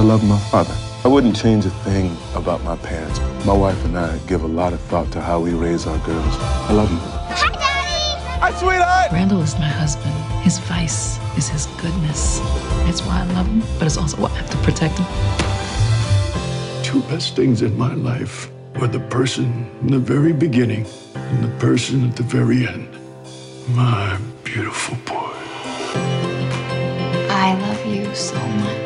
I love my father. I wouldn't change a thing about my parents. My wife and I give a lot of thought to how we raise our girls. I love you. Hi, Daddy! Hi, sweetheart! Randall is my husband. His vice is his goodness. It's why I love him, but it's also why I have to protect him. Two best things in my life were the person in the very beginning and the person at the very end. My beautiful boy. I love you so much.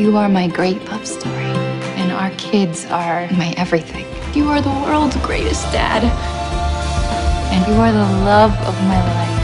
You are my great love story, and our kids are my everything. You are the world's greatest dad, and you are the love of my life.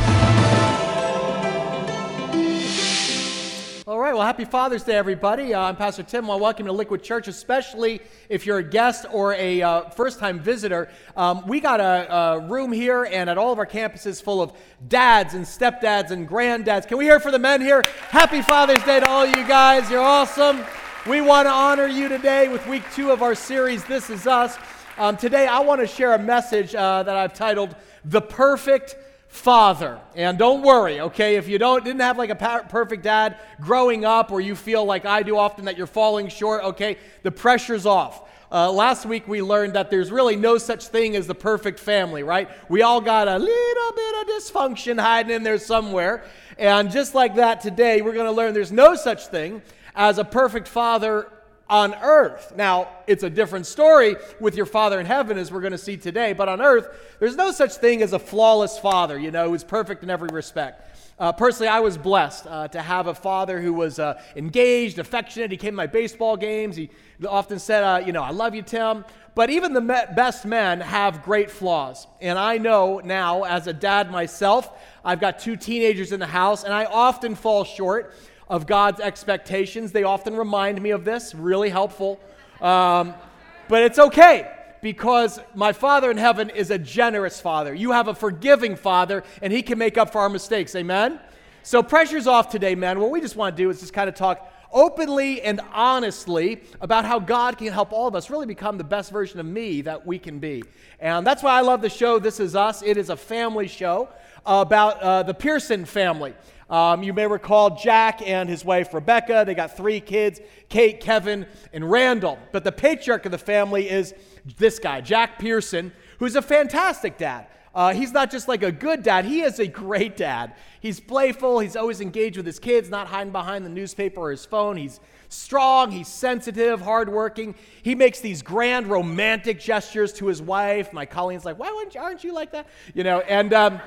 Right, well, happy Father's Day, everybody. Uh, I'm Pastor Tim. Well, welcome to Liquid Church, especially if you're a guest or a uh, first time visitor. Um, we got a, a, room here and at all of our campuses full of dads and stepdads and granddads. Can we hear for the men here? Happy Father's Day to all you guys. You're awesome. We want to honor you today with week two of our series, This Is Us. Um, today, I want to share a message uh, that I've titled The Perfect father. And don't worry, okay, if you don't didn't have like a perfect dad growing up or you feel like I do often that you're falling short, okay, the pressure's off. Uh, last week we learned that there's really no such thing as the perfect family, right? We all got a little bit of dysfunction hiding in there somewhere. And just like that today, we're going to learn there's no such thing as a perfect father on earth. Now, it's a different story with your Father in heaven, as we're going to see today, but on earth, there's no such thing as a flawless father, you know, who's perfect in every respect. Uh, personally, I was blessed uh, to have a father who was uh, engaged, affectionate. He came to my baseball games. He often said, uh, You know, I love you, Tim. But even the me- best men have great flaws. And I know now, as a dad myself, I've got two teenagers in the house, and I often fall short of God's expectations. They often remind me of this, really helpful. Um, but it's okay because my Father in heaven is a generous Father. You have a forgiving Father, and He can make up for our mistakes. Amen? So, pressure's off today, man. What we just want to do is just kind of talk openly and honestly about how God can help all of us really become the best version of me that we can be. And that's why I love the show This Is Us. It is a family show about uh, the Pearson family. Um, you may recall Jack and his wife Rebecca. They got three kids Kate, Kevin, and Randall. But the patriarch of the family is this guy, Jack Pearson, who's a fantastic dad. Uh, he's not just like a good dad, he is a great dad. He's playful, he's always engaged with his kids, not hiding behind the newspaper or his phone. He's strong, he's sensitive, hardworking. He makes these grand romantic gestures to his wife. My Colleen's like, why you, aren't you like that? You know, and. Um,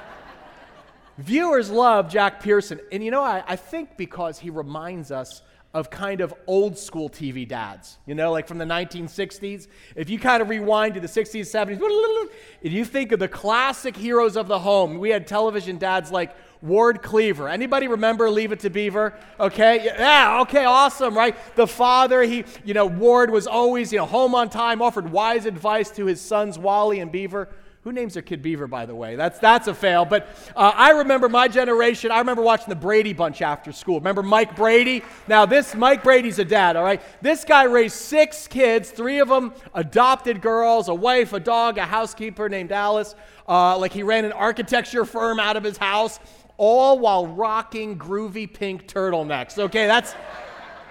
Viewers love Jack Pearson. And you know, I, I think because he reminds us of kind of old school TV dads, you know, like from the 1960s. If you kind of rewind to the 60s, 70s, and you think of the classic heroes of the home, we had television dads like Ward Cleaver. Anybody remember Leave It to Beaver? Okay, yeah, okay, awesome, right? The father, he, you know, Ward was always, you know, home on time, offered wise advice to his sons Wally and Beaver. Who names their kid Beaver, by the way? That's, that's a fail. But uh, I remember my generation, I remember watching the Brady Bunch after school. Remember Mike Brady? Now, this Mike Brady's a dad, all right? This guy raised six kids, three of them adopted girls, a wife, a dog, a housekeeper named Alice. Uh, like he ran an architecture firm out of his house, all while rocking groovy pink turtlenecks. Okay, that's,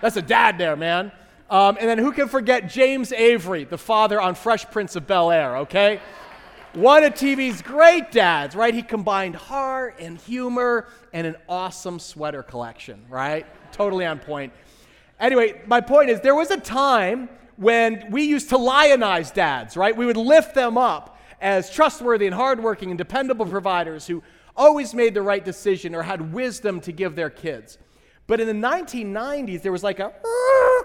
that's a dad there, man. Um, and then who can forget James Avery, the father on Fresh Prince of Bel Air, okay? One of TV's great dads, right? He combined heart and humor and an awesome sweater collection, right? Totally on point. Anyway, my point is there was a time when we used to lionize dads, right? We would lift them up as trustworthy and hardworking and dependable providers who always made the right decision or had wisdom to give their kids. But in the 1990s, there was like a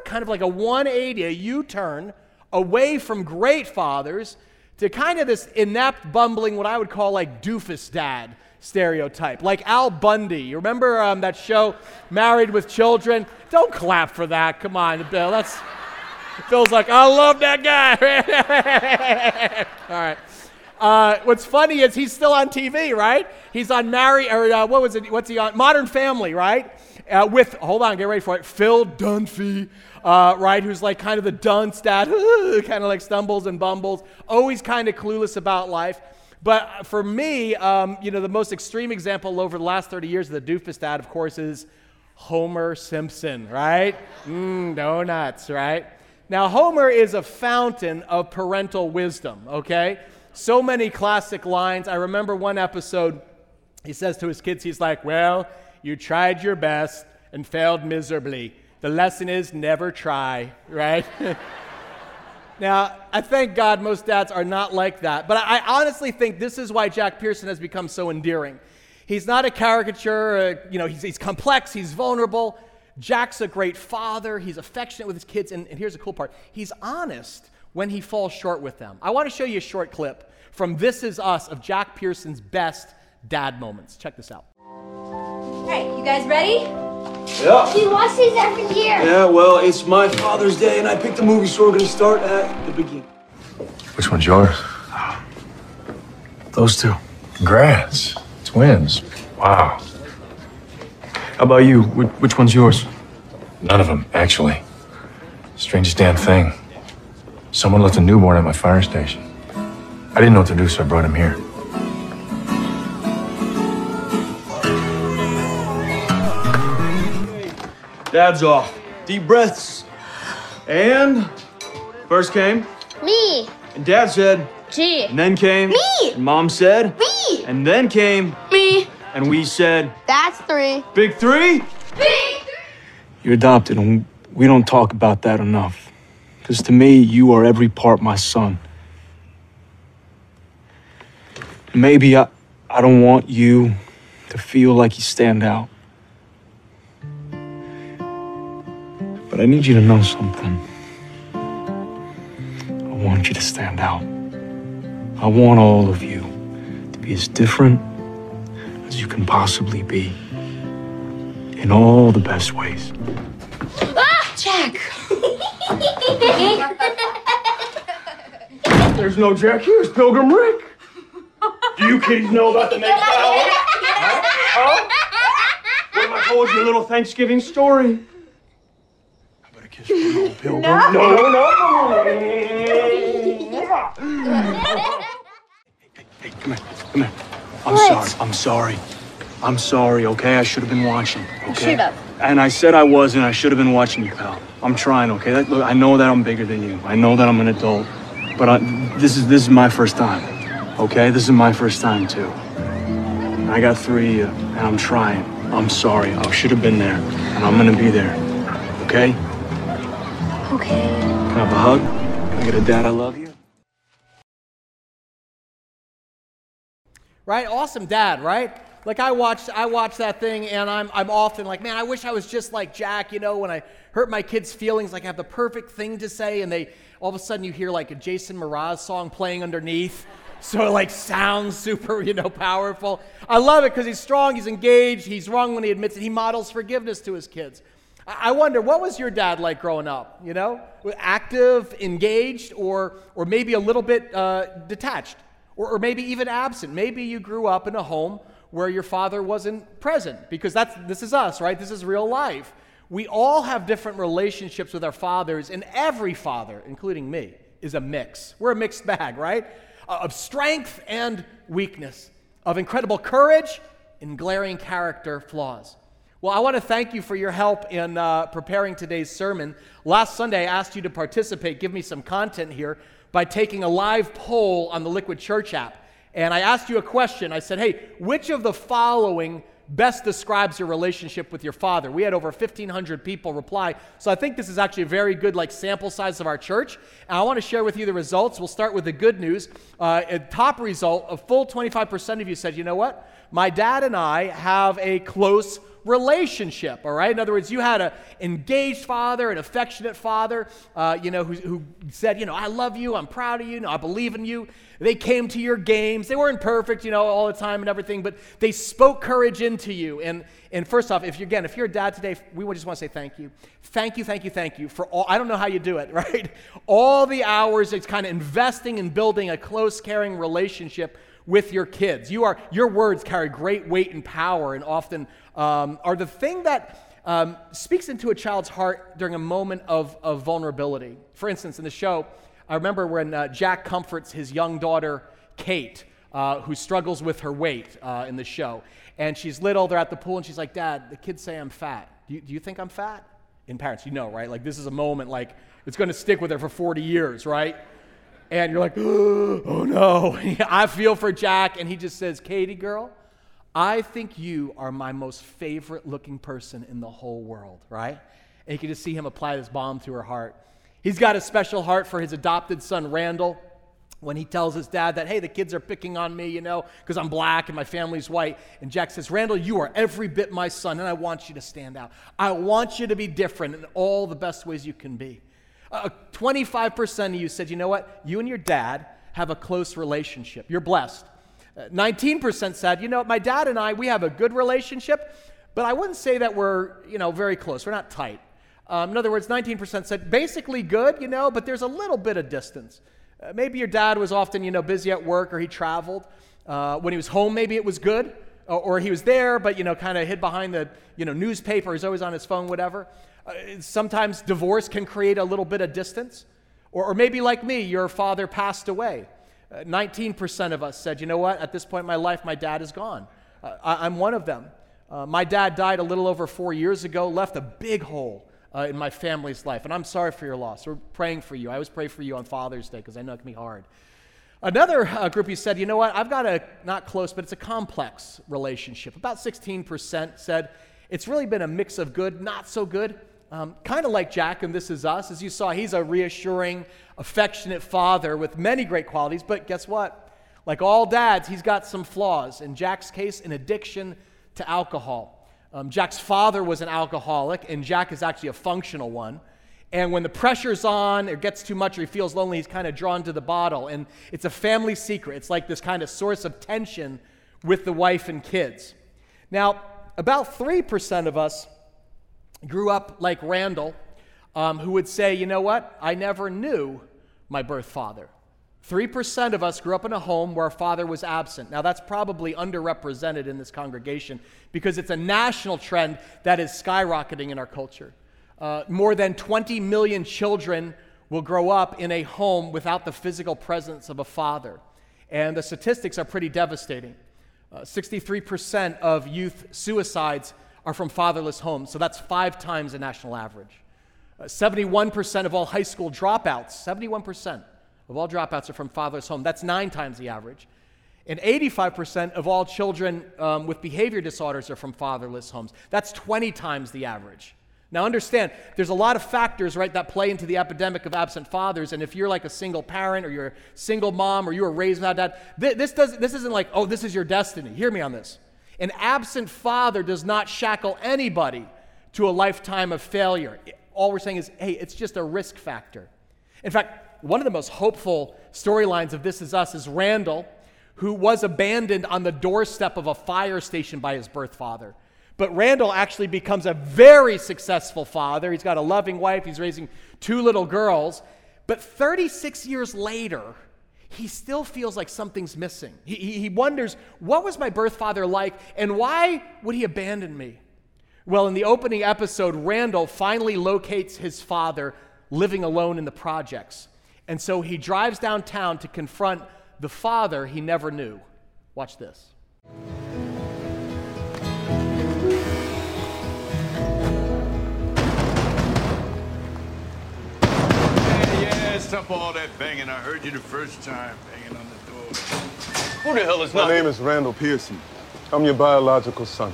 kind of like a 180, a U turn away from great fathers to kind of this inept, bumbling, what I would call like doofus dad stereotype, like Al Bundy. You remember um, that show, Married with Children? Don't clap for that. Come on, Bill. That's feels like I love that guy. All right. Uh, what's funny is he's still on TV, right? He's on Marry or uh, what was it? What's he on? Modern Family, right? Uh, with hold on, get ready for it. Phil Dunphy uh, right, who's like kind of the dunce dad, kind of like stumbles and bumbles, always kind of clueless about life. But for me, um, you know, the most extreme example over the last 30 years of the doofus dad, of course, is Homer Simpson, right? Mmm, donuts, right? Now, Homer is a fountain of parental wisdom, okay? So many classic lines. I remember one episode, he says to his kids, he's like, Well, you tried your best and failed miserably. The lesson is never try, right? now, I thank God most dads are not like that, but I honestly think this is why Jack Pearson has become so endearing. He's not a caricature, uh, you know, he's, he's complex, he's vulnerable. Jack's a great father, he's affectionate with his kids, and, and here's the cool part he's honest when he falls short with them. I want to show you a short clip from This Is Us of Jack Pearson's best dad moments. Check this out. All right, you guys ready? Yeah. We watch these every year. Yeah, well, it's my Father's Day, and I picked the movie, so we're gonna start at the beginning. Which one's yours? Those two. Congrats. Twins. Wow. How about you? Wh- which one's yours? None of them, actually. Strangest damn thing. Someone left a newborn at my fire station. I didn't know what to do, so I brought him here. Dad's off. Deep breaths. And first came, Me. and Dad said, G. and then came, Me. and Mom said, Me. and then came, Me. and we said, That's three. Big three. Big. You're adopted, and we don't talk about that enough. Because to me, you are every part my son. Maybe I, I don't want you to feel like you stand out. But I need you to know something. I want you to stand out. I want all of you to be as different as you can possibly be in all the best ways. Ah, Jack. There's no Jack. here, it's Pilgrim Rick. Do you kiddies know about the Mayflower? Huh? Huh? What if I told you a little Thanksgiving story? How kiss from an old pilgrim? No, no, no. Hey, come here, come here. I'm sorry. I'm sorry. I'm sorry, okay? I should have been watching, okay? should have. And I said I wasn't. I should have been watching you, pal. I'm trying, okay? That, look, I know that I'm bigger than you. I know that I'm an adult. But I, this is this is my first time, okay? This is my first time too. I got three, uh, and I'm trying. I'm sorry. I should have been there, and I'm gonna be there, okay? Okay. Can I have a hug? Can I get a dad? I love you. Right? Awesome dad, right? Like I watched I watched that thing and I'm I'm often like, man, I wish I was just like Jack, you know, when I hurt my kids' feelings, like I have the perfect thing to say, and they all of a sudden you hear like a Jason Mraz song playing underneath. So it like sounds super, you know, powerful. I love it because he's strong, he's engaged, he's wrong when he admits it, he models forgiveness to his kids. I wonder, what was your dad like growing up? You know, active, engaged, or or maybe a little bit uh, detached? or, or maybe even absent. Maybe you grew up in a home where your father wasn't present because that's this is us, right? This is real life. We all have different relationships with our fathers, and every father, including me, is a mix. We're a mixed bag, right? Uh, Of strength and weakness, of incredible courage and glaring character flaws. Well, I want to thank you for your help in uh, preparing today's sermon. Last Sunday, I asked you to participate, give me some content here, by taking a live poll on the Liquid Church app. And I asked you a question. I said, hey, which of the following best describes your relationship with your father? We had over 1,500 people reply. So I think this is actually a very good like sample size of our church. And I want to share with you the results. We'll start with the good news. Uh, top result, a full 25% of you said, you know what? My dad and I have a close relationship, all right? In other words, you had an engaged father, an affectionate father, uh, you know, who, who said, you know, I love you, I'm proud of you, I believe in you. They came to your games. They weren't perfect, you know, all the time and everything, but they spoke courage into you. And, and first off, if you're, again, if you're a dad today, we just want to say thank you. Thank you, thank you, thank you for all, I don't know how you do it, right? All the hours it's kind of investing in building a close, caring relationship with your kids. You are, your words carry great weight and power and often um, are the thing that um, speaks into a child's heart during a moment of, of vulnerability. For instance, in the show, I remember when uh, Jack comforts his young daughter, Kate, uh, who struggles with her weight uh, in the show. And she's little, they're at the pool, and she's like, Dad, the kids say I'm fat. do you, do you think I'm fat? In parents, you know, right? Like this is a moment like it's to stick with her for 40 years, right? And you're like, oh no. I feel for Jack. And he just says, Katie, girl, I think you are my most favorite looking person in the whole world, right? And you can just see him apply this balm to her heart. He's got a special heart for his adopted son, Randall when he tells his dad that, hey, the kids are picking on me, you know, because I'm black and my family's white. And Jack says, Randall, you are every bit my son, and I want you to stand out. I want you to be different in all the best ways you can be. Uh, 25% of you said, you know what? You and your dad have a close relationship. You're blessed. Uh, 19% said, you know, my dad and I, we have a good relationship, but I wouldn't say that we're, you know, very close. We're not tight. Um, in other words, 19% said basically good, you know, but there's a little bit of distance. Uh, maybe your dad was often, you know, busy at work or he traveled. Uh, when he was home, maybe it was good, or, or he was there, but, you know, kind of hid behind the, you know, newspaper. He's always on his phone, whatever. Uh, sometimes divorce can create a little bit of distance. Or, or maybe like me, your father passed away. Uh, 19% of us said, you know what, at this point in my life, my dad is gone. Uh, I, am one of them. Uh, my dad died a little over four years ago, left a big hole uh, in my family's life. And I'm sorry for your loss. We're praying for you. I always pray for you on Father's Day because I know it can be hard. Another uh, group you said, you know what, I've got a, not close, but it's a complex relationship. About 16% said it's really been a mix of good, not so good. Um, kind of like Jack and This Is Us. As you saw, he's a reassuring, affectionate father with many great qualities, but guess what? Like all dads, he's got some flaws. In Jack's case, an addiction to alcohol. Um, Jack's father was an alcoholic, and Jack is actually a functional one. And when the pressure's on, it gets too much, or he feels lonely, he's kind of drawn to the bottle. And it's a family secret. It's like this kind of source of tension with the wife and kids. Now, about 3% of us grew up like Randall, um, who would say, you know what? I never knew my birth father. 3% of us grew up in a home where our father was absent. Now, that's probably underrepresented in this congregation because it's a national trend that is skyrocketing in our culture. Uh, more than 20 million children will grow up in a home without the physical presence of a father. And the statistics are pretty devastating. Uh, 63% of youth suicides are from fatherless homes, so that's five times the national average. Uh, 71% of all high school dropouts, 71%, of all dropouts are from fatherless homes. That's nine times the average. And 85% of all children um, with behavior disorders are from fatherless homes. That's 20 times the average. Now, understand, there's a lot of factors, right, that play into the epidemic of absent fathers. And if you're like a single parent or you're a single mom or you were raised without dad, this, does, this isn't like, oh, this is your destiny. Hear me on this. An absent father does not shackle anybody to a lifetime of failure. All we're saying is, hey, it's just a risk factor. In fact, one of the most hopeful storylines of This Is Us is Randall, who was abandoned on the doorstep of a fire station by his birth father. But Randall actually becomes a very successful father. He's got a loving wife, he's raising two little girls. But 36 years later, he still feels like something's missing. He, he wonders, what was my birth father like, and why would he abandon me? Well, in the opening episode, Randall finally locates his father living alone in the projects. And so he drives downtown to confront the father he never knew. Watch this. Yeah, stop all that banging. I heard you the first time banging on the door. Who the hell is My name is Randall Pearson. I'm your biological son.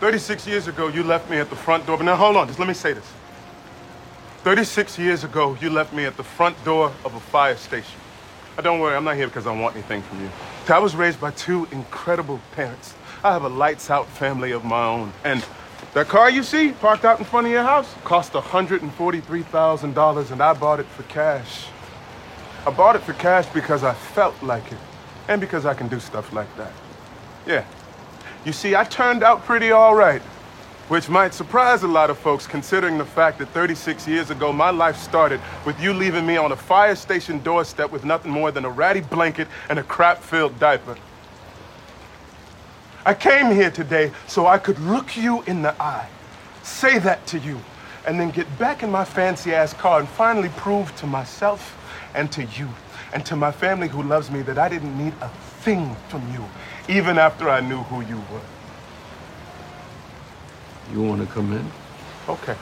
36 years ago, you left me at the front door. But now, hold on, just let me say this. 36 years ago, you left me at the front door of a fire station. Now, don't worry, I'm not here because I want anything from you. I was raised by two incredible parents. I have a lights out family of my own. And that car you see parked out in front of your house cost $143,000, and I bought it for cash. I bought it for cash because I felt like it, and because I can do stuff like that. Yeah. You see, I turned out pretty all right. Which might surprise a lot of folks considering the fact that 36 years ago, my life started with you leaving me on a fire station doorstep with nothing more than a ratty blanket and a crap filled diaper. I came here today so I could look you in the eye, say that to you, and then get back in my fancy ass car and finally prove to myself and to you and to my family who loves me that I didn't need a thing from you, even after I knew who you were. You want to come in? Okay.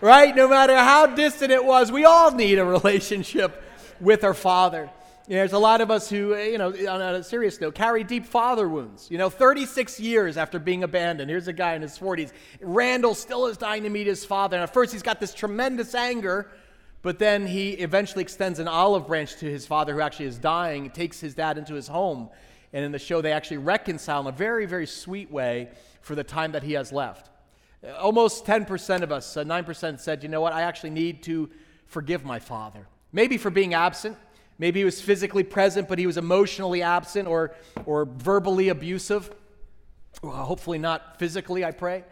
right? No matter how distant it was, we all need a relationship with our Father. You know, there's a lot of us who, you know, on a serious note, carry deep father wounds. You know, 36 years after being abandoned, here's a guy in his 40s. Randall still is dying to meet his father. And at first, he's got this tremendous anger, but then he eventually extends an olive branch to his father, who actually is dying, takes his dad into his home. And in the show, they actually reconcile in a very, very sweet way for the time that he has left. Almost 10% of us, uh, 9% said, you know what, I actually need to forgive my father. Maybe for being absent. Maybe he was physically present, but he was emotionally absent or, or verbally abusive. Well, hopefully not physically, I pray.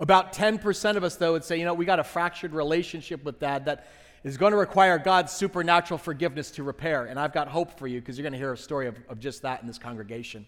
About 10% of us, though, would say, you know, we got a fractured relationship with dad that is going to require God's supernatural forgiveness to repair. And I've got hope for you because you're going to hear a story of, of just that in this congregation.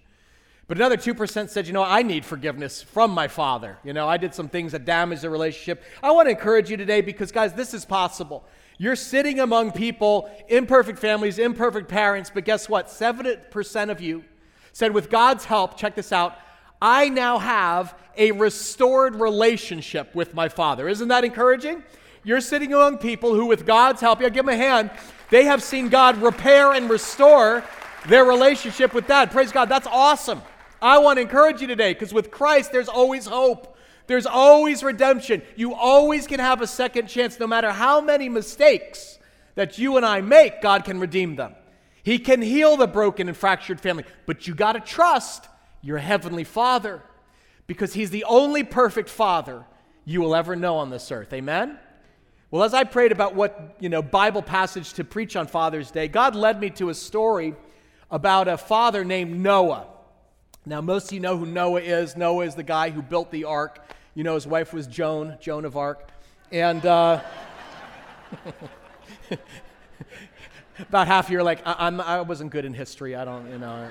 But another 2% said, you know, I need forgiveness from my father. You know, I did some things that damaged the relationship. I want to encourage you today because, guys, this is possible. You're sitting among people, imperfect families, imperfect parents, but guess what? 70% of you said, with God's help, check this out, I now have a restored relationship with my father. Isn't that encouraging? You're sitting among people who, with God's help, yeah, give them a hand, they have seen God repair and restore their relationship with dad. Praise God, that's awesome. I want to encourage you today because with Christ, there's always hope. There's always redemption. You always can have a second chance, no matter how many mistakes that you and I make, God can redeem them. He can heal the broken and fractured family, but you got to trust your heavenly Father because He's the only perfect Father you will ever know on this earth. Amen? Well, as I prayed about what, you know, Bible passage to preach on Father's Day, God led me to a story about a father named Noah. Now, most of you know who Noah is. Noah is the guy who built the ark. You know, his wife was Joan, Joan of Arc. And uh, about half a year, like, I, I'm, I wasn't good in history. I don't, you know.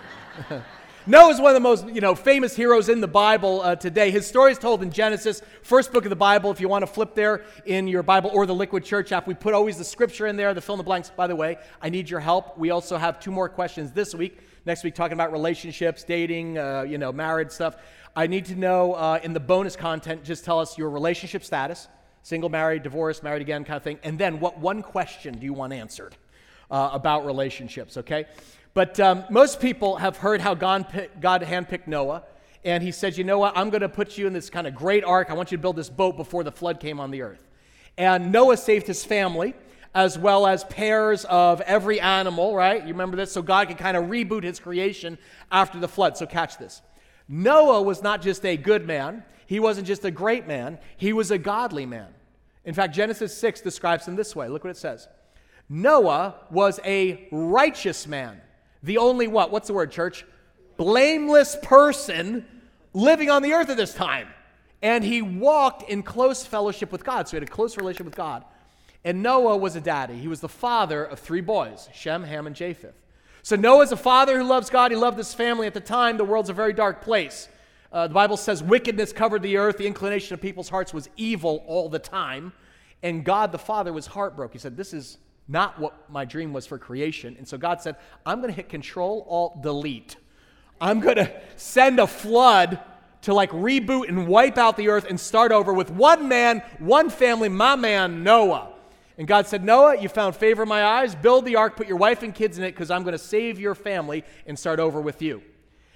Noah is one of the most you know, famous heroes in the Bible uh, today. His story is told in Genesis, first book of the Bible. If you want to flip there in your Bible or the Liquid Church app, we put always the scripture in there, the fill in the blanks. By the way, I need your help. We also have two more questions this week. Next week, talking about relationships, dating, uh, you know, marriage stuff. I need to know uh, in the bonus content, just tell us your relationship status single, married, divorced, married again, kind of thing. And then what one question do you want answered uh, about relationships, okay? But um, most people have heard how God, God handpicked Noah. And he said, You know what? I'm going to put you in this kind of great ark. I want you to build this boat before the flood came on the earth. And Noah saved his family as well as pairs of every animal, right? You remember this? So God could kind of reboot his creation after the flood. So catch this. Noah was not just a good man, he wasn't just a great man, he was a godly man. In fact, Genesis 6 describes him this way. Look what it says Noah was a righteous man. The only what? What's the word, church? Blameless person living on the earth at this time. And he walked in close fellowship with God. So he had a close relationship with God. And Noah was a daddy. He was the father of three boys Shem, Ham, and Japheth. So Noah's a father who loves God. He loved his family. At the time, the world's a very dark place. Uh, the Bible says wickedness covered the earth. The inclination of people's hearts was evil all the time. And God the Father was heartbroken. He said, This is not what my dream was for creation. And so God said, I'm going to hit Control Alt Delete. I'm going to send a flood to like reboot and wipe out the earth and start over with one man, one family, my man Noah. And God said, Noah, you found favor in my eyes. Build the ark, put your wife and kids in it, because I'm going to save your family and start over with you.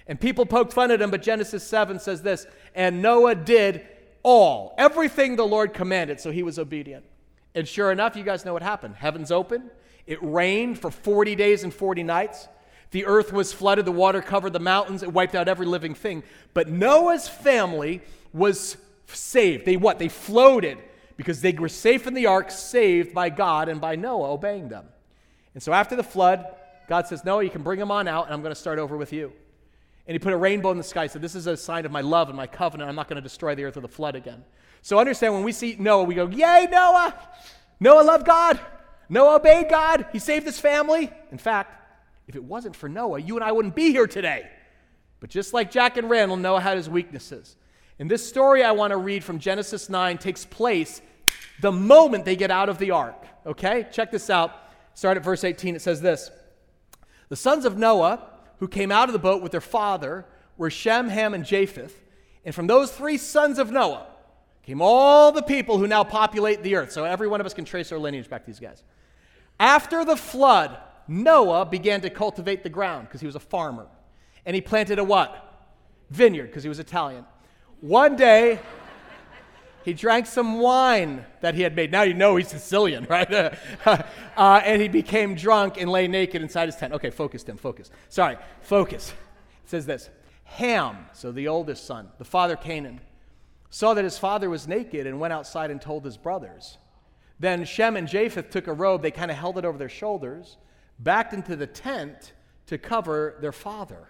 And people poked fun at him, but Genesis 7 says this And Noah did all, everything the Lord commanded, so he was obedient. And sure enough, you guys know what happened. Heavens open, it rained for 40 days and 40 nights. The earth was flooded, the water covered the mountains, it wiped out every living thing. But Noah's family was saved. They what? They floated because they were safe in the ark, saved by God and by Noah obeying them. And so after the flood, God says, Noah, you can bring them on out, and I'm going to start over with you. And he put a rainbow in the sky, said, This is a sign of my love and my covenant. I'm not going to destroy the earth with a flood again. So understand when we see Noah, we go, Yay, Noah! Noah loved God. Noah obeyed God. He saved his family. In fact, if it wasn't for Noah, you and I wouldn't be here today. But just like Jack and Randall, Noah had his weaknesses. And this story I want to read from Genesis 9 takes place the moment they get out of the ark. Okay? Check this out. Start at verse 18. It says this The sons of Noah, who came out of the boat with their father, were Shem, Ham, and Japheth. And from those three sons of Noah came all the people who now populate the earth. So every one of us can trace our lineage back to these guys. After the flood, Noah began to cultivate the ground because he was a farmer. And he planted a what? Vineyard because he was Italian. One day, he drank some wine that he had made. Now you know he's Sicilian, right? uh, and he became drunk and lay naked inside his tent. Okay, focus, Tim, focus. Sorry, focus. It says this Ham, so the oldest son, the father Canaan, saw that his father was naked and went outside and told his brothers. Then Shem and Japheth took a robe, they kind of held it over their shoulders, backed into the tent to cover their father.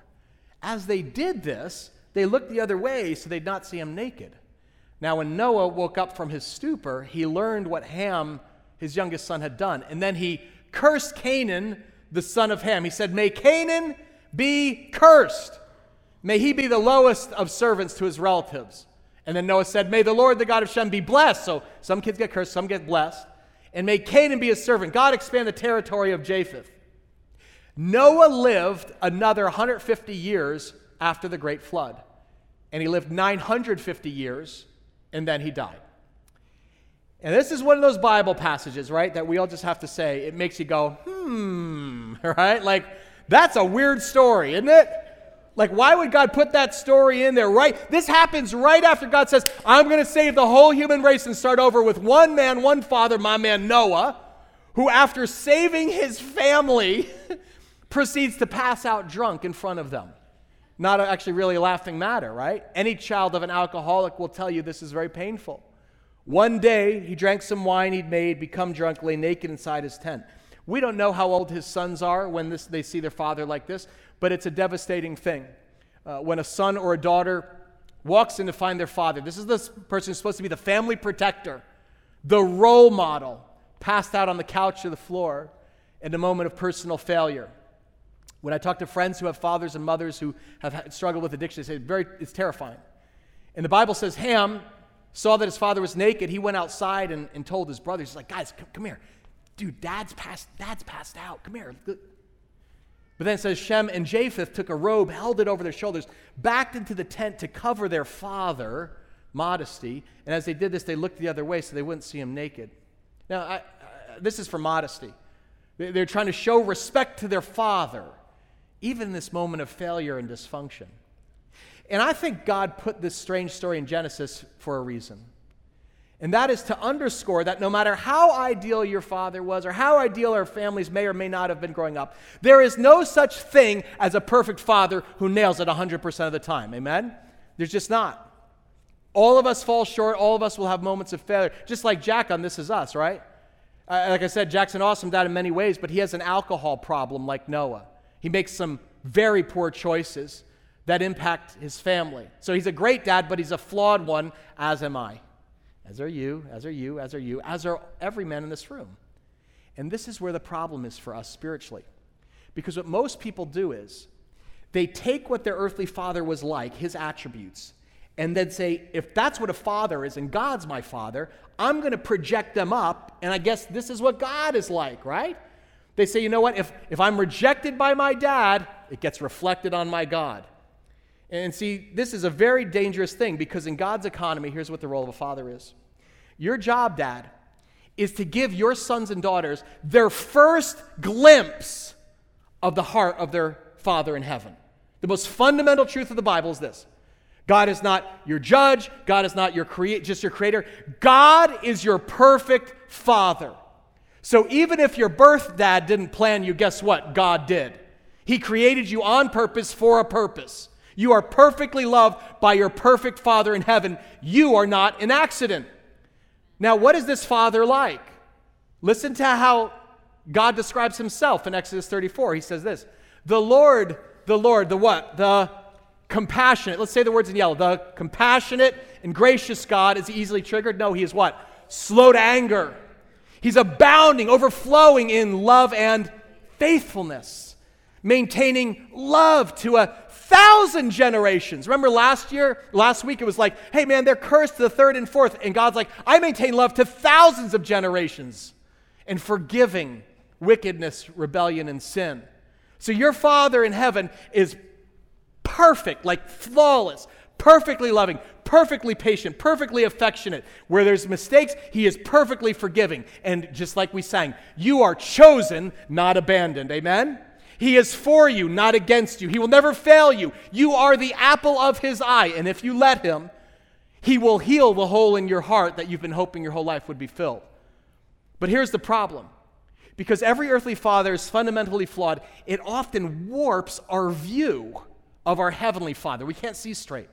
As they did this, they looked the other way so they'd not see him naked. Now, when Noah woke up from his stupor, he learned what Ham, his youngest son, had done. And then he cursed Canaan, the son of Ham. He said, May Canaan be cursed. May he be the lowest of servants to his relatives. And then Noah said, May the Lord, the God of Shem, be blessed. So some kids get cursed, some get blessed. And may Canaan be his servant. God expand the territory of Japheth. Noah lived another 150 years after the great flood. And he lived 950 years and then he died. And this is one of those Bible passages, right, that we all just have to say, it makes you go, hmm, right? Like, that's a weird story, isn't it? Like, why would God put that story in there, right? This happens right after God says, I'm going to save the whole human race and start over with one man, one father, my man Noah, who, after saving his family, proceeds to pass out drunk in front of them. Not actually really a laughing matter, right? Any child of an alcoholic will tell you this is very painful. One day, he drank some wine he'd made, become drunk, lay naked inside his tent. We don't know how old his sons are when this, they see their father like this, but it's a devastating thing. Uh, when a son or a daughter walks in to find their father, this is the person who's supposed to be the family protector, the role model, passed out on the couch or the floor in a moment of personal failure. When I talk to friends who have fathers and mothers who have struggled with addiction, they say very, it's terrifying. And the Bible says Ham saw that his father was naked. He went outside and, and told his brothers, he's like, guys, come, come here. Dude, dad's passed, dad's passed out. Come here. But then it says Shem and Japheth took a robe, held it over their shoulders, backed into the tent to cover their father, modesty. And as they did this, they looked the other way so they wouldn't see him naked. Now, I, this is for modesty. They're trying to show respect to their father even this moment of failure and dysfunction. And I think God put this strange story in Genesis for a reason. And that is to underscore that no matter how ideal your father was or how ideal our families may or may not have been growing up, there is no such thing as a perfect father who nails it 100% of the time. Amen? There's just not. All of us fall short. All of us will have moments of failure. Just like Jack on This Is Us, right? Uh, like I said, Jack's an awesome dad in many ways, but he has an alcohol problem like Noah. He makes some very poor choices that impact his family. So he's a great dad, but he's a flawed one, as am I. As are you, as are you, as are you, as are every man in this room. And this is where the problem is for us spiritually. Because what most people do is they take what their earthly father was like, his attributes, and then say, if that's what a father is and God's my father, I'm going to project them up, and I guess this is what God is like, right? They say, you know what? If, if I'm rejected by my dad, it gets reflected on my God. And see, this is a very dangerous thing because in God's economy, here's what the role of a father is your job, dad, is to give your sons and daughters their first glimpse of the heart of their Father in heaven. The most fundamental truth of the Bible is this God is not your judge, God is not your create, just your creator. God is your perfect Father. So even if your birth dad didn't plan you, guess what? God did. He created you on purpose for a purpose. You are perfectly loved by your perfect Father in heaven. You are not an accident. Now, what is this Father like? Listen to how God describes himself in Exodus 34. He says this The Lord, the Lord, the what? The compassionate. Let's say the words in yellow. The compassionate and gracious God is easily triggered? No, he is what? Slow to anger He's abounding, overflowing in love and faithfulness, maintaining love to a thousand generations. Remember last year, last week, it was like, hey man, they're cursed to the third and fourth. And God's like, I maintain love to thousands of generations and forgiving wickedness, rebellion, and sin. So your Father in heaven is perfect, like flawless, perfectly loving, perfectly patient, perfectly affectionate. Where there's mistakes, he is perfectly forgiving. And just like we sang, you are chosen, not abandoned. Amen? He is for you, not against you. He will never fail you. You are the apple of his eye. And if you let him, he will heal the hole in your heart that you've been hoping your whole life would be filled. But here's the problem because every earthly father is fundamentally flawed, it often warps our view of our heavenly father. We can't see straight.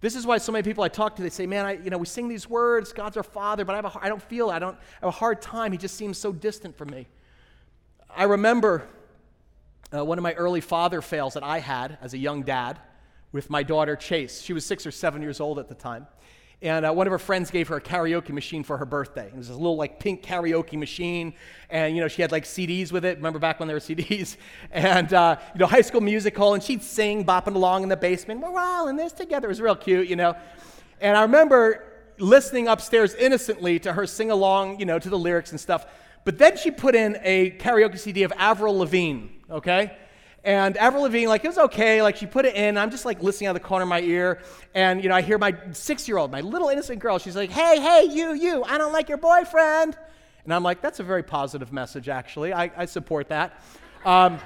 This is why so many people I talk to, they say, man, I, you know, we sing these words, God's our father, but I, have a, I don't feel. I don't I have a hard time. He just seems so distant from me. I remember uh, one of my early father fails that I had as a young dad with my daughter Chase. She was six or seven years old at the time. And uh, one of her friends gave her a karaoke machine for her birthday. It was this little like pink karaoke machine, and you know she had like CDs with it. Remember back when there were CDs? And uh, you know High School Musical, and she'd sing, bopping along in the basement. We're all in this together. It was real cute, you know. And I remember listening upstairs innocently to her sing along, you know, to the lyrics and stuff. But then she put in a karaoke CD of Avril Lavigne. Okay. And Avril Lavigne, like, it was okay. Like, she put it in. I'm just, like, listening out of the corner of my ear. And, you know, I hear my six year old, my little innocent girl, she's like, hey, hey, you, you, I don't like your boyfriend. And I'm like, that's a very positive message, actually. I, I support that. Um,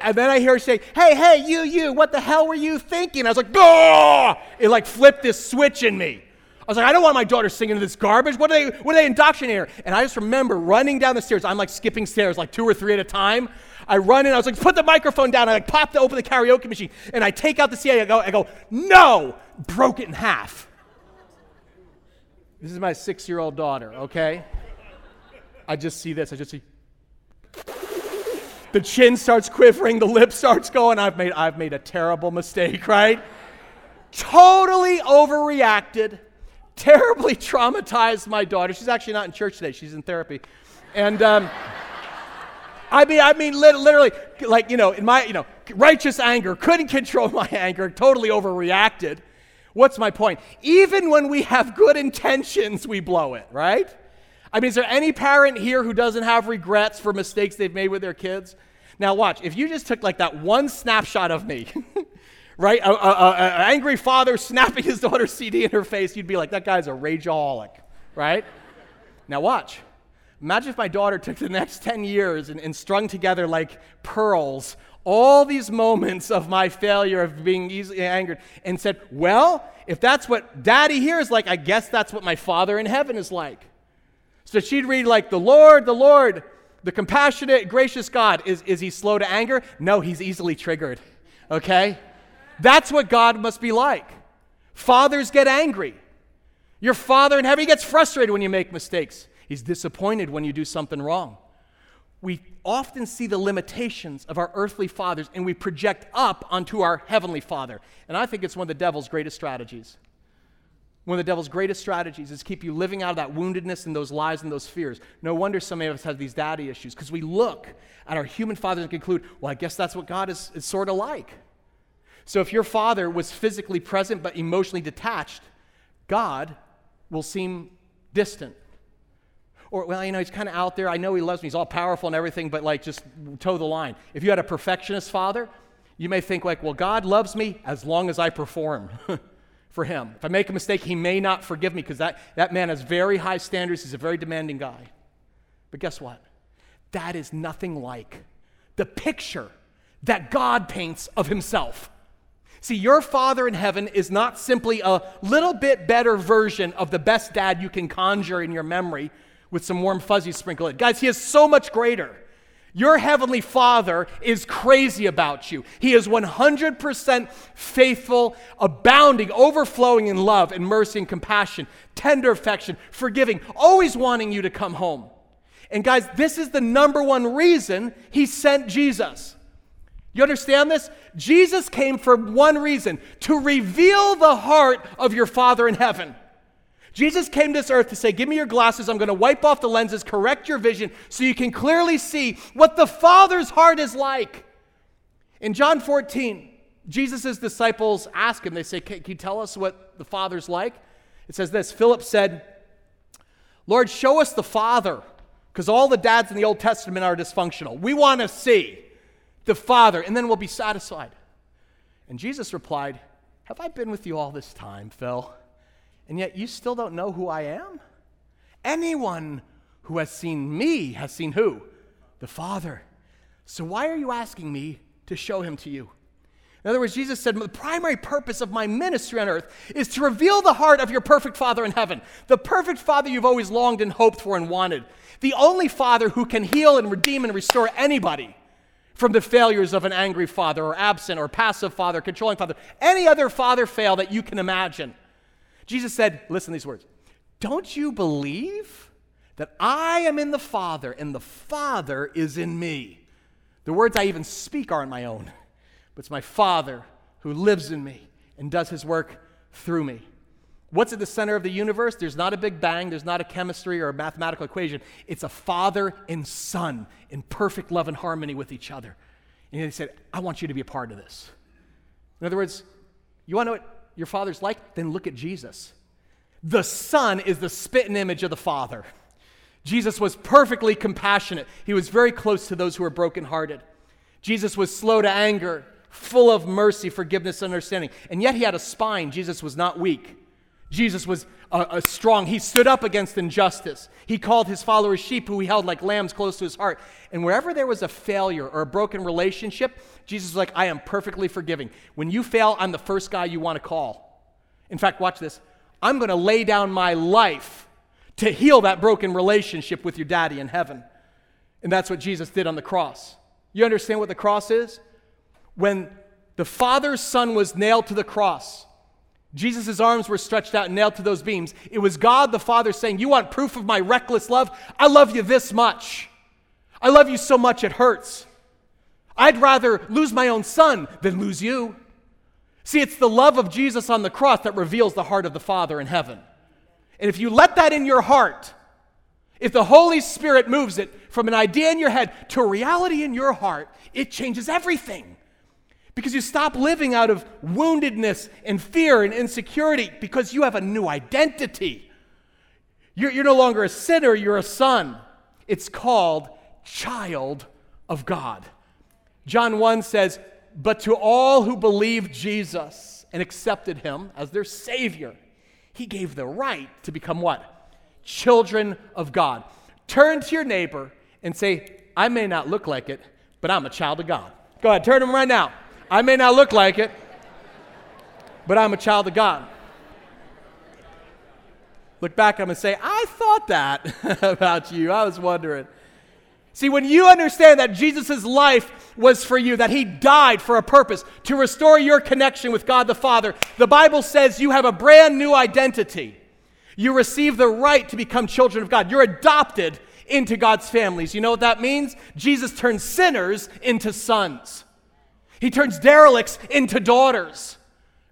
and then I hear her say, hey, hey, you, you, what the hell were you thinking? I was like, Gah! It, like, flipped this switch in me. I was like, I don't want my daughter singing this garbage. What are they, what are they indoctrinating her? And I just remember running down the stairs. I'm like skipping stairs, like two or three at a time. I run in, I was like, put the microphone down. I like popped open the karaoke machine and I take out the CD. I go, I go, no, broke it in half. This is my six year old daughter, okay? I just see this. I just see. The chin starts quivering, the lip starts going. I've made, I've made a terrible mistake, right? totally overreacted, terribly traumatized my daughter. She's actually not in church today, she's in therapy. And, um, I mean, I mean, literally, like, you know, in my, you know, righteous anger, couldn't control my anger, totally overreacted. What's my point? Even when we have good intentions, we blow it, right? I mean, is there any parent here who doesn't have regrets for mistakes they've made with their kids? Now, watch, if you just took like that one snapshot of me, right? An angry father snapping his daughter's CD in her face, you'd be like, that guy's a rageaholic, right? Now, watch. Imagine if my daughter took the next 10 years and, and strung together like pearls all these moments of my failure of being easily angered and said, Well, if that's what daddy here is like, I guess that's what my father in heaven is like. So she'd read, like, the Lord, the Lord, the compassionate, gracious God. Is, is he slow to anger? No, he's easily triggered. Okay? That's what God must be like. Fathers get angry. Your father in heaven, he gets frustrated when you make mistakes. He's disappointed when you do something wrong. We often see the limitations of our earthly fathers and we project up onto our heavenly father. And I think it's one of the devil's greatest strategies. One of the devil's greatest strategies is to keep you living out of that woundedness and those lies and those fears. No wonder some of us have these daddy issues because we look at our human fathers and conclude, well, I guess that's what God is, is sort of like. So if your father was physically present but emotionally detached, God will seem distant or, well, you know, he's kind of out there. I know he loves me. He's all powerful and everything, but like just toe the line. If you had a perfectionist father, you may think, like, well, God loves me as long as I perform for him. If I make a mistake, he may not forgive me because that, that man has very high standards. He's a very demanding guy. But guess what? That is nothing like the picture that God paints of himself. See, your Father in heaven is not simply a little bit better version of the best dad you can conjure in your memory with some warm fuzzies sprinkled in. Guys, He is so much greater. Your heavenly Father is crazy about you. He is 100% faithful, abounding, overflowing in love and mercy and compassion, tender affection, forgiving, always wanting you to come home. And guys, this is the number one reason He sent Jesus. You understand this? Jesus came for one reason to reveal the heart of your Father in heaven. Jesus came to this earth to say, Give me your glasses. I'm going to wipe off the lenses, correct your vision, so you can clearly see what the Father's heart is like. In John 14, Jesus' disciples ask him, They say, Can you tell us what the Father's like? It says this Philip said, Lord, show us the Father, because all the dads in the Old Testament are dysfunctional. We want to see the Father, and then we'll be satisfied. And Jesus replied, Have I been with you all this time, Phil? And yet you still don't know who I am? Anyone who has seen me has seen who? The Father. So why are you asking me to show him to you? In other words, Jesus said, The primary purpose of my ministry on earth is to reveal the heart of your perfect Father in heaven, the perfect Father you've always longed and hoped for and wanted, the only Father who can heal and redeem and restore anybody from the failures of an angry father or absent or passive father, controlling father, any other father fail that you can imagine. Jesus said, Listen to these words Don't you believe that I am in the Father and the Father is in me? The words I even speak aren't my own but it's my Father who lives in me and does his work through me. What's at the center of the universe? There's not a big bang, there's not a chemistry or a mathematical equation. It's a father and son in perfect love and harmony with each other. And he said, I want you to be a part of this. In other words, you want to know what your father's like? Then look at Jesus. The son is the spitting image of the father. Jesus was perfectly compassionate. He was very close to those who were brokenhearted. Jesus was slow to anger full of mercy, forgiveness, understanding. And yet he had a spine. Jesus was not weak. Jesus was uh, strong. He stood up against injustice. He called his followers sheep who he held like lambs close to his heart. And wherever there was a failure or a broken relationship, Jesus was like, I am perfectly forgiving. When you fail, I'm the first guy you want to call. In fact, watch this. I'm going to lay down my life to heal that broken relationship with your daddy in heaven. And that's what Jesus did on the cross. You understand what the cross is? when the Father's Son was nailed to the cross, Jesus' arms were stretched out and nailed to those beams. It was God the Father saying, You want proof of my reckless love? I love you this much. I love you so much it hurts. I'd rather lose my own son than lose you. See, it's the love of Jesus on the cross that reveals the heart of the Father in heaven. And if you let that in your heart, if the Holy Spirit moves it from an idea in your head to a reality in your heart, it changes everything. Because you stop living out of woundedness and fear and insecurity because you have a new identity. You're, you're no longer a sinner, you're a son. It's called child of God. John 1 says, But to all who believed Jesus and accepted him as their Savior, he gave the right to become what? Children of God. Turn to your neighbor and say, I may not look like it, but I'm a child of God. Go ahead, turn to him right now. I may not look like it, but I'm a child of God. Look back at him and say, I thought that about you. I was wondering. See, when you understand that Jesus' life was for you, that he died for a purpose, to restore your connection with God the Father, the Bible says you have a brand new identity. You receive the right to become children of God. You're adopted into God's families. You know what that means? Jesus turned sinners into sons. He turns derelicts into daughters.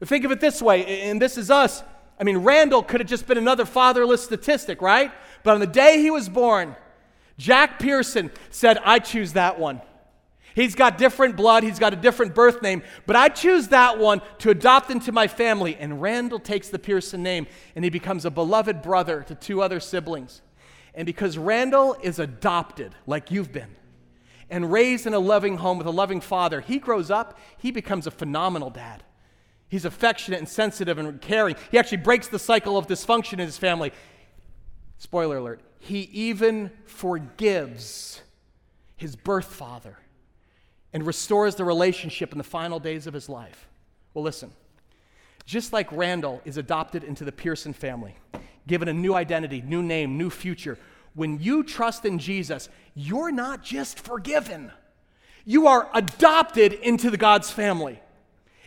Think of it this way, and this is us. I mean, Randall could have just been another fatherless statistic, right? But on the day he was born, Jack Pearson said, I choose that one. He's got different blood, he's got a different birth name, but I choose that one to adopt into my family. And Randall takes the Pearson name and he becomes a beloved brother to two other siblings. And because Randall is adopted, like you've been, and raised in a loving home with a loving father, he grows up, he becomes a phenomenal dad. He's affectionate and sensitive and caring. He actually breaks the cycle of dysfunction in his family. Spoiler alert, he even forgives his birth father and restores the relationship in the final days of his life. Well, listen, just like Randall is adopted into the Pearson family, given a new identity, new name, new future, when you trust in Jesus, you're not just forgiven, you are adopted into the God's family.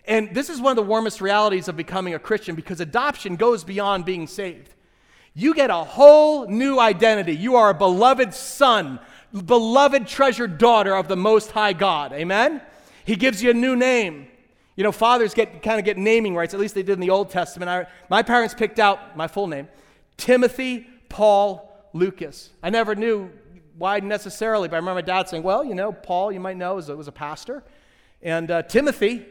And this is one of the warmest realities of becoming a Christian because adoption goes beyond being saved. You get a whole new identity. You are a beloved son, beloved treasured daughter of the Most High God. Amen? He gives you a new name. You know, fathers get kind of get naming rights. At least they did in the Old Testament. I, my parents picked out my full name Timothy Paul Lucas. I never knew why necessarily, but I remember my dad saying, well, you know, Paul, you might know, was a, was a pastor. And uh, Timothy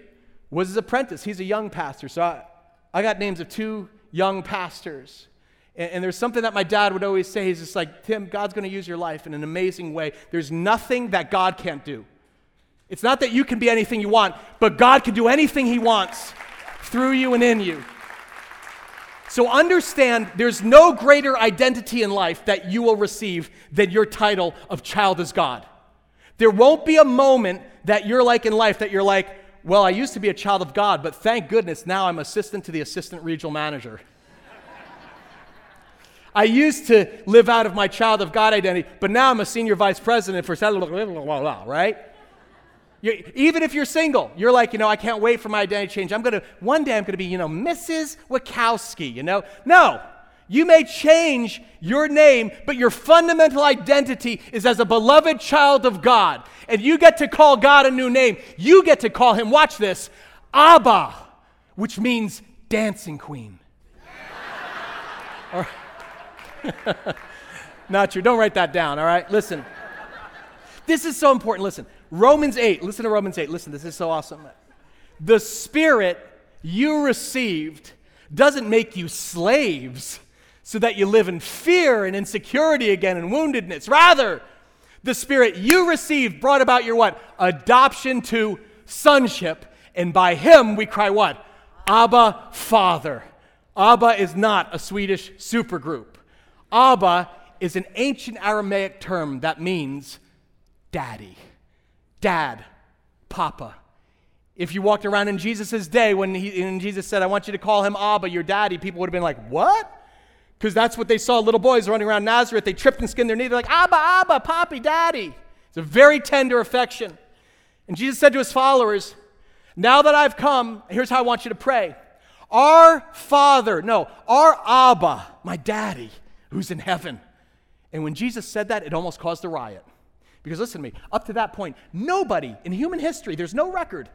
was his apprentice. He's a young pastor. So I, I got names of two young pastors. And, and there's something that my dad would always say. He's just like, Tim, God's going to use your life in an amazing way. There's nothing that God can't do. It's not that you can be anything you want, but God can do anything He wants through you and in you. So understand there's no greater identity in life that you will receive than your title of child as God. There won't be a moment that you're like in life that you're like, well, I used to be a child of God, but thank goodness now I'm assistant to the assistant regional manager. I used to live out of my child of God identity, but now I'm a senior vice president for right? You, even if you're single, you're like, you know, I can't wait for my identity change. I'm going to, one day I'm going to be, you know, Mrs. Wachowski, you know? No. You may change your name, but your fundamental identity is as a beloved child of God. And you get to call God a new name. You get to call him, watch this, Abba, which means dancing queen. or, Not true. Don't write that down, all right? Listen. This is so important. Listen. Romans 8, listen to Romans 8. Listen, this is so awesome. The Spirit you received doesn't make you slaves so that you live in fear and insecurity again and woundedness. Rather, the Spirit you received brought about your what? Adoption to sonship. And by Him we cry what? Abba, Father. Abba is not a Swedish supergroup. Abba is an ancient Aramaic term that means daddy dad, papa. If you walked around in Jesus' day when, he, and Jesus said, I want you to call him Abba, your daddy, people would have been like, What? Because that's what they saw little boys running around Nazareth. They tripped and skinned their knee. They're like, Abba, Abba, Poppy, Daddy. It's a very tender affection. And Jesus said to his followers, Now that I've come, here's how I want you to pray. Our Father, no, our Abba, my daddy, who's in heaven. And when Jesus said that, it almost caused a riot. Because listen to me, up to that point, nobody in human history, there's no record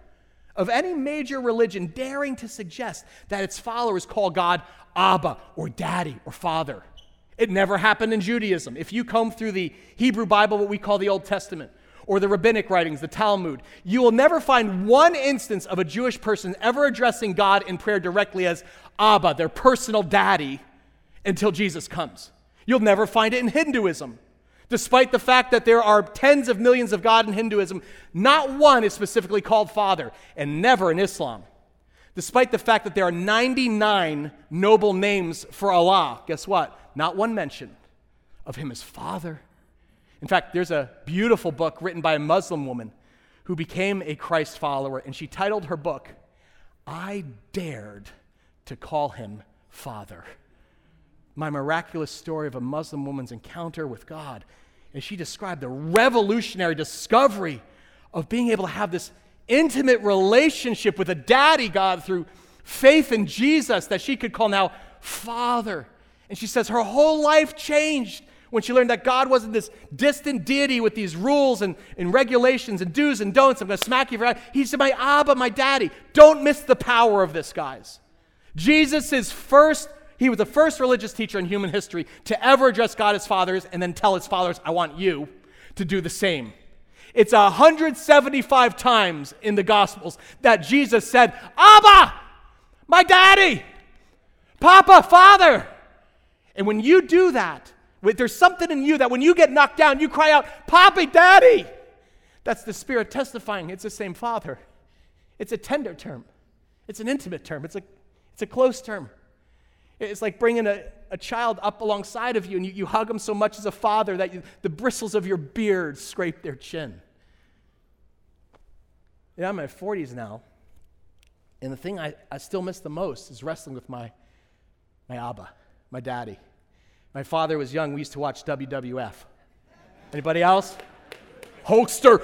of any major religion daring to suggest that its followers call God Abba or Daddy or Father. It never happened in Judaism. If you comb through the Hebrew Bible, what we call the Old Testament, or the rabbinic writings, the Talmud, you will never find one instance of a Jewish person ever addressing God in prayer directly as Abba, their personal daddy, until Jesus comes. You'll never find it in Hinduism. Despite the fact that there are tens of millions of God in Hinduism, not one is specifically called Father, and never in Islam. Despite the fact that there are 99 noble names for Allah, guess what? Not one mention of Him as Father. In fact, there's a beautiful book written by a Muslim woman who became a Christ follower, and she titled her book, I Dared to Call Him Father my miraculous story of a Muslim woman's encounter with God. And she described the revolutionary discovery of being able to have this intimate relationship with a daddy God through faith in Jesus that she could call now Father. And she says her whole life changed when she learned that God wasn't this distant deity with these rules and, and regulations and do's and don'ts. I'm going to smack you for that. He said, My Abba, my daddy. Don't miss the power of this, guys. Jesus' first he was the first religious teacher in human history to ever address God as fathers and then tell his followers, I want you to do the same. It's 175 times in the Gospels that Jesus said, Abba, my daddy, Papa, Father. And when you do that, there's something in you that when you get knocked down, you cry out, Papa, Daddy. That's the Spirit testifying it's the same Father. It's a tender term, it's an intimate term, it's a, it's a close term. It's like bringing a, a child up alongside of you and you, you hug them so much as a father that you, the bristles of your beard scrape their chin. Yeah, I'm in my 40s now, and the thing I, I still miss the most is wrestling with my, my Abba, my daddy. My father was young. We used to watch WWF. Anybody else? Hulkster.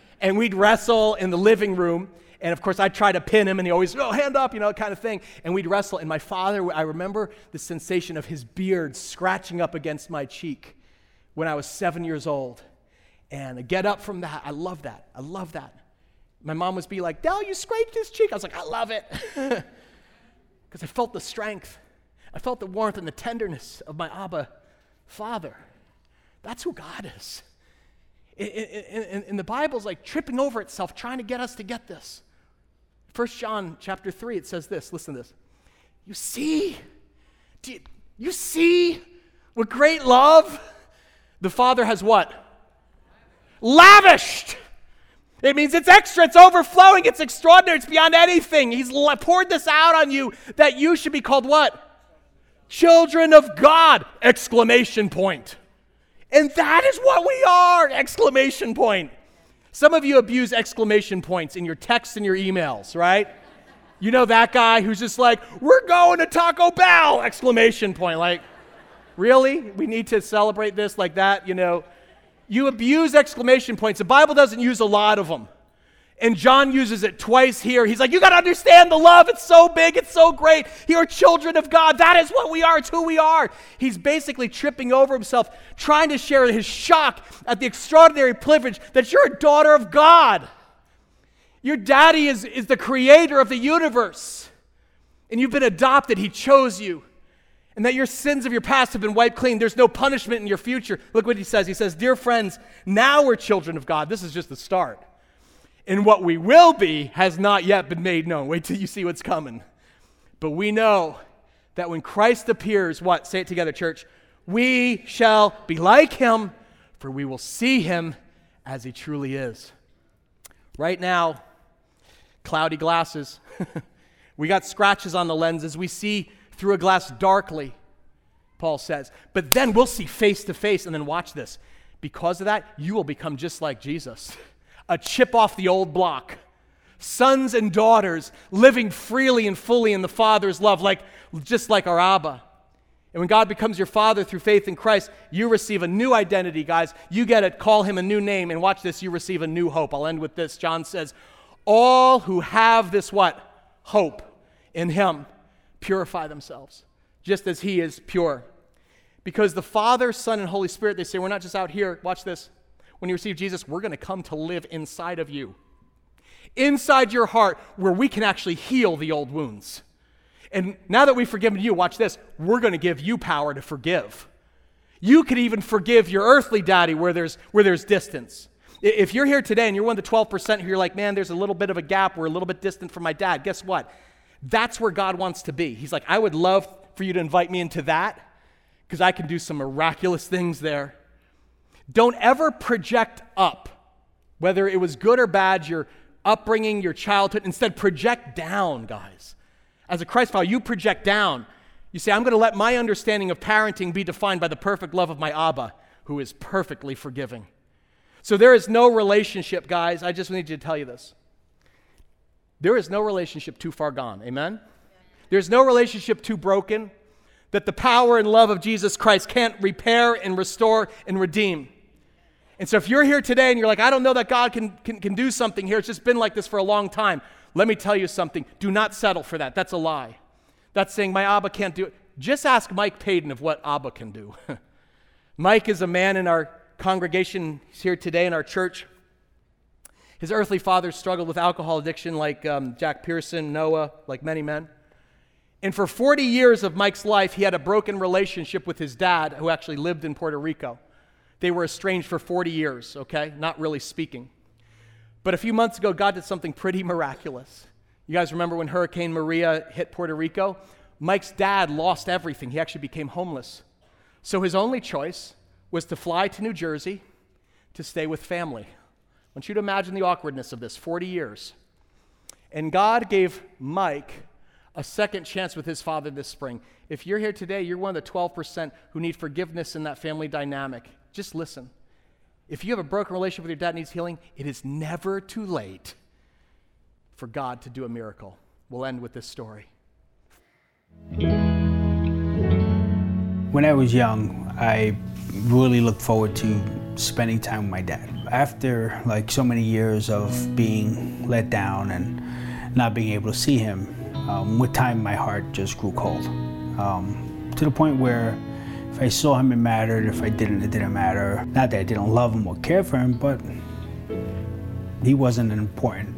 and we'd wrestle in the living room and of course, I'd try to pin him, and he always, oh, hand up, you know, kind of thing. And we'd wrestle. And my father, I remember the sensation of his beard scratching up against my cheek when I was seven years old. And I get up from that. I love that. I love that. My mom was be like, Dell, you scraped his cheek. I was like, I love it. Because I felt the strength. I felt the warmth and the tenderness of my Abba Father. That's who God is. And the Bible's like tripping over itself, trying to get us to get this. 1 John chapter 3, it says this. Listen to this. You see? You, you see what great love the Father has what? Lavished It means it's extra, it's overflowing, it's extraordinary, it's beyond anything. He's poured this out on you that you should be called what? Children of God! Exclamation point. And that is what we are! Exclamation point. Some of you abuse exclamation points in your texts and your emails, right? You know that guy who's just like, we're going to Taco Bell! Exclamation point. Like, really? We need to celebrate this like that, you know? You abuse exclamation points. The Bible doesn't use a lot of them. And John uses it twice here. He's like, You got to understand the love. It's so big. It's so great. You're children of God. That is what we are. It's who we are. He's basically tripping over himself, trying to share his shock at the extraordinary privilege that you're a daughter of God. Your daddy is, is the creator of the universe. And you've been adopted. He chose you and that your sins of your past have been wiped clean. There's no punishment in your future. Look what he says. He says, Dear friends, now we're children of God. This is just the start. And what we will be has not yet been made known. Wait till you see what's coming. But we know that when Christ appears, what? Say it together, church. We shall be like him, for we will see him as he truly is. Right now, cloudy glasses. we got scratches on the lenses. We see through a glass darkly, Paul says. But then we'll see face to face, and then watch this. Because of that, you will become just like Jesus a chip off the old block. Sons and daughters living freely and fully in the Father's love, like, just like our Abba. And when God becomes your father through faith in Christ, you receive a new identity, guys. You get it, call him a new name, and watch this, you receive a new hope. I'll end with this. John says, All who have this what? Hope in him purify themselves, just as He is pure. Because the Father, Son, and Holy Spirit, they say, we're not just out here, watch this. When you receive Jesus, we're going to come to live inside of you, inside your heart, where we can actually heal the old wounds. And now that we've forgiven you, watch this, we're going to give you power to forgive. You could even forgive your earthly daddy where there's, where there's distance. If you're here today and you're one of the 12% who you're like, man, there's a little bit of a gap, we're a little bit distant from my dad, guess what? That's where God wants to be. He's like, I would love for you to invite me into that because I can do some miraculous things there. Don't ever project up, whether it was good or bad, your upbringing, your childhood. Instead, project down, guys. As a Christ follower, you project down. You say, I'm going to let my understanding of parenting be defined by the perfect love of my Abba, who is perfectly forgiving. So there is no relationship, guys. I just need you to tell you this. There is no relationship too far gone. Amen? There's no relationship too broken that the power and love of Jesus Christ can't repair and restore and redeem. And so if you're here today and you're like, I don't know that God can, can, can do something here, it's just been like this for a long time, let me tell you something. Do not settle for that. That's a lie. That's saying my Abba can't do it. Just ask Mike Payton of what Abba can do. Mike is a man in our congregation, he's here today in our church. His earthly father struggled with alcohol addiction, like um, Jack Pearson, Noah, like many men. And for 40 years of Mike's life, he had a broken relationship with his dad, who actually lived in Puerto Rico. They were estranged for 40 years, okay? Not really speaking. But a few months ago, God did something pretty miraculous. You guys remember when Hurricane Maria hit Puerto Rico? Mike's dad lost everything. He actually became homeless. So his only choice was to fly to New Jersey to stay with family I want you to imagine the awkwardness of this 40 years. And God gave Mike a second chance with his father this spring. If you're here today, you're one of the 12% who need forgiveness in that family dynamic. Just listen. If you have a broken relationship with your dad needs healing, it is never too late for God to do a miracle. We'll end with this story. When I was young, I really looked forward to spending time with my dad. After like so many years of being let down and not being able to see him, um, with time my heart just grew cold. Um, to the point where if I saw him, it mattered. If I didn't, it didn't matter. Not that I didn't love him or care for him, but he wasn't an important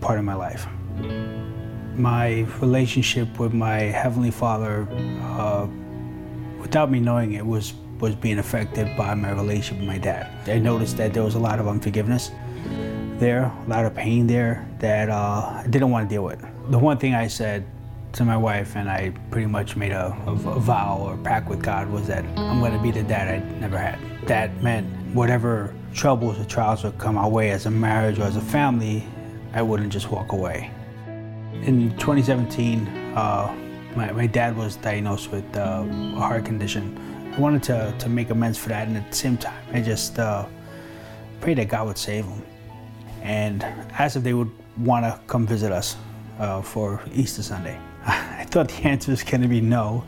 part of my life. My relationship with my Heavenly Father, uh, without me knowing it, was was being affected by my relationship with my dad. I noticed that there was a lot of unforgiveness there, a lot of pain there that uh, I didn't want to deal with. The one thing I said to my wife, and I pretty much made a, a, a vow or pact with God, was that I'm going to be the dad I never had. That meant whatever troubles or trials would come our way as a marriage or as a family, I wouldn't just walk away. In 2017, uh, my, my dad was diagnosed with uh, a heart condition. I wanted to, to make amends for that, and at the same time, I just uh, prayed that God would save him. And asked if they would want to come visit us uh, for Easter Sunday. I thought the answer was going to be no,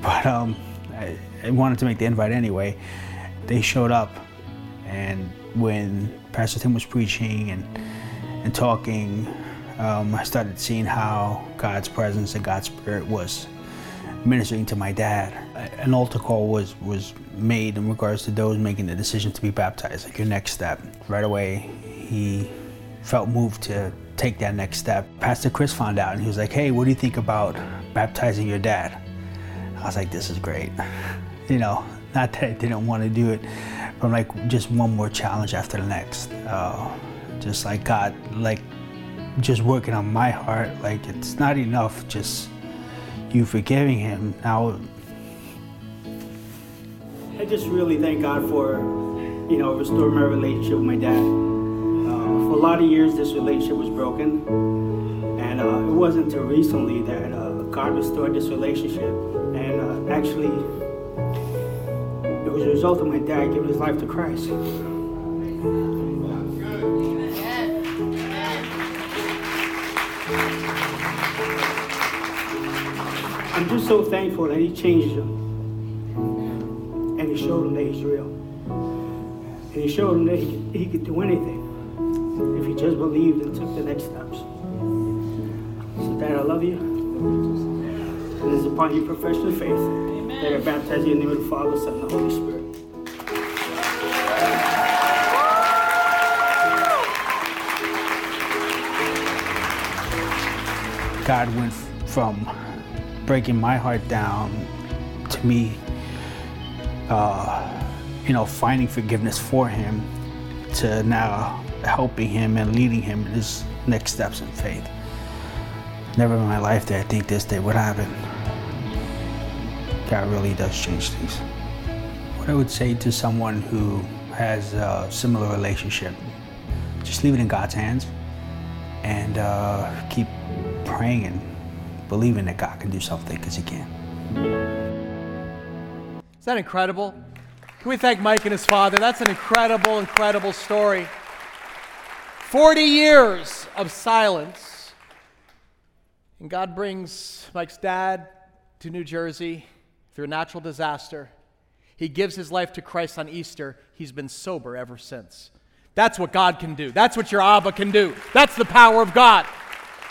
but um, I, I wanted to make the invite anyway. They showed up, and when Pastor Tim was preaching and, and talking, um, I started seeing how God's presence and God's Spirit was ministering to my dad. An altar call was, was made in regards to those making the decision to be baptized, like your next step. Right away, he felt moved to take that next step. Pastor Chris found out and he was like, hey, what do you think about baptizing your dad? I was like, this is great. You know, not that I didn't want to do it, but like, just one more challenge after the next. Uh, just like God, like just working on my heart. Like it's not enough just you forgiving him. Now, I just really thank God for, you know, restoring my relationship with my dad. For a lot of years, this relationship was broken, and uh, it wasn't until recently that uh, God restored this relationship. And uh, actually, it was a result of my dad giving his life to Christ. I'm just so thankful that he changed him. And he showed him that he's real. And he showed him that he, he could do anything if he just believed and took the next steps. So, Dad, I love you. And it's upon your profession of faith Amen. that I baptize you in the name of the Father, Son, and the Holy Spirit. God went from breaking my heart down to me, uh, you know, finding forgiveness for him to now helping him and leading him in his next steps in faith. Never in my life did I think this day would happen. God really does change things. What I would say to someone who has a similar relationship, just leave it in God's hands and uh, keep praying and believing that God can do something because He can. Is that incredible? Can we thank Mike and his father? That's an incredible, incredible story. 40 years of silence. And God brings Mike's dad to New Jersey through a natural disaster. He gives his life to Christ on Easter. He's been sober ever since. That's what God can do. That's what your Abba can do. That's the power of God.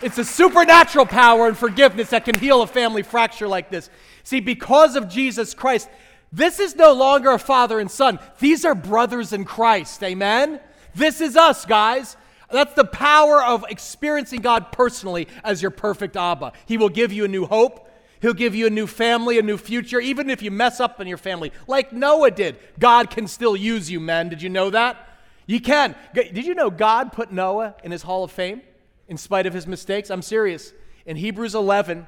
It's a supernatural power and forgiveness that can heal a family fracture like this. See, because of Jesus Christ, this is no longer a father and son. These are brothers in Christ. Amen? This is us, guys. That's the power of experiencing God personally as your perfect Abba. He will give you a new hope. He'll give you a new family, a new future, even if you mess up in your family, like Noah did. God can still use you, men. Did you know that? You can. Did you know God put Noah in his hall of fame? in spite of his mistakes? I'm serious. In Hebrews 11,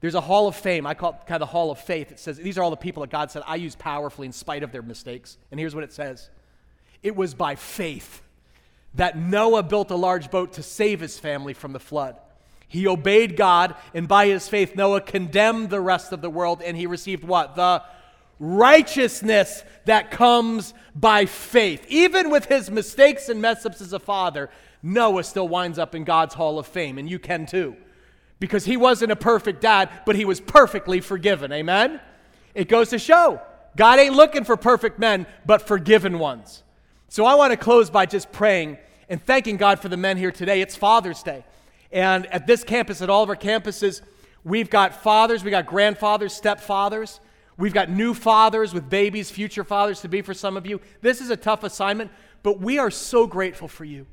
there's a hall of fame. I call it kind of the hall of faith. It says, These are all the people that God said I use powerfully in spite of their mistakes. And here's what it says It was by faith that Noah built a large boat to save his family from the flood. He obeyed God, and by his faith, Noah condemned the rest of the world, and he received what? The righteousness that comes by faith. Even with his mistakes and mess ups as a father, Noah still winds up in God's Hall of Fame, and you can too. Because he wasn't a perfect dad, but he was perfectly forgiven. Amen? It goes to show God ain't looking for perfect men, but forgiven ones. So I want to close by just praying and thanking God for the men here today. It's Father's Day. And at this campus, at all of our campuses, we've got fathers, we've got grandfathers, stepfathers. We've got new fathers with babies, future fathers to be for some of you. This is a tough assignment, but we are so grateful for you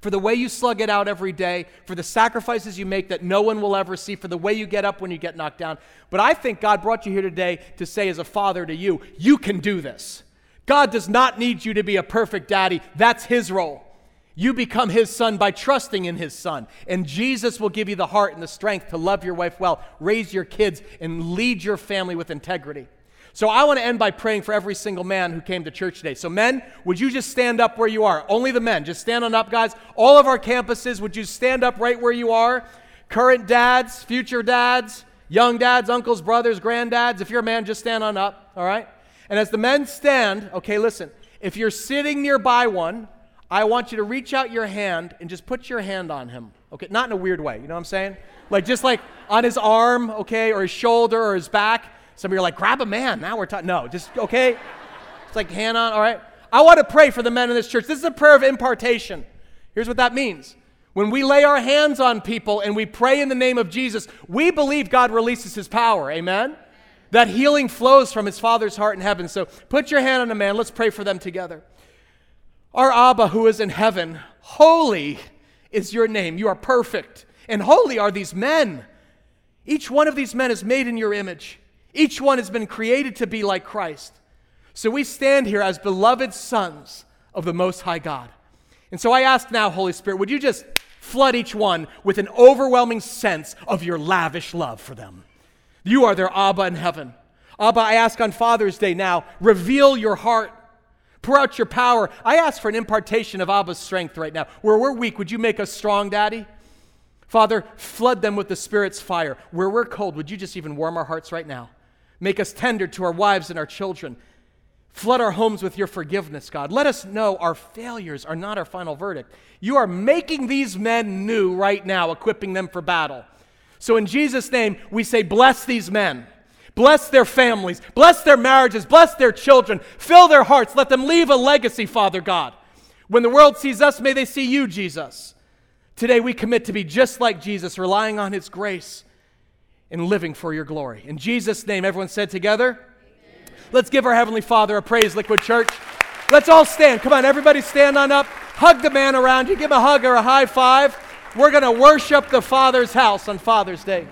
for the way you slug it out every day, for the sacrifices you make that no one will ever see, for the way you get up when you get knocked down. But I think God brought you here today to say, as a father to you, you can do this. God does not need you to be a perfect daddy, that's His role. You become His son by trusting in His son. And Jesus will give you the heart and the strength to love your wife well, raise your kids, and lead your family with integrity. So I want to end by praying for every single man who came to church today. So, men, would you just stand up where you are? Only the men. Just stand on up, guys. All of our campuses, would you stand up right where you are? Current dads, future dads, young dads, uncles, brothers, granddads. If you're a man, just stand on up, all right? And as the men stand, okay, listen, if you're sitting nearby one, I want you to reach out your hand and just put your hand on him. Okay, not in a weird way, you know what I'm saying? Like just like on his arm, okay, or his shoulder or his back. Some of you are like, grab a man. Now we're talking. No, just, okay? It's like hand on, all right? I want to pray for the men in this church. This is a prayer of impartation. Here's what that means. When we lay our hands on people and we pray in the name of Jesus, we believe God releases his power. Amen? That healing flows from his Father's heart in heaven. So put your hand on a man. Let's pray for them together. Our Abba who is in heaven, holy is your name. You are perfect. And holy are these men. Each one of these men is made in your image. Each one has been created to be like Christ. So we stand here as beloved sons of the Most High God. And so I ask now, Holy Spirit, would you just flood each one with an overwhelming sense of your lavish love for them? You are their Abba in heaven. Abba, I ask on Father's Day now, reveal your heart. Pour out your power. I ask for an impartation of Abba's strength right now. Where we're weak, would you make us strong, Daddy? Father, flood them with the Spirit's fire. Where we're cold, would you just even warm our hearts right now? Make us tender to our wives and our children. Flood our homes with your forgiveness, God. Let us know our failures are not our final verdict. You are making these men new right now, equipping them for battle. So, in Jesus' name, we say, Bless these men. Bless their families. Bless their marriages. Bless their children. Fill their hearts. Let them leave a legacy, Father God. When the world sees us, may they see you, Jesus. Today, we commit to be just like Jesus, relying on his grace and living for your glory. In Jesus' name, everyone said together, Amen. Let's give our Heavenly Father a praise, Liquid Church. Let's all stand. Come on, everybody stand on up. Hug the man around you. Give him a hug or a high five. We're going to worship the Father's house on Father's Day.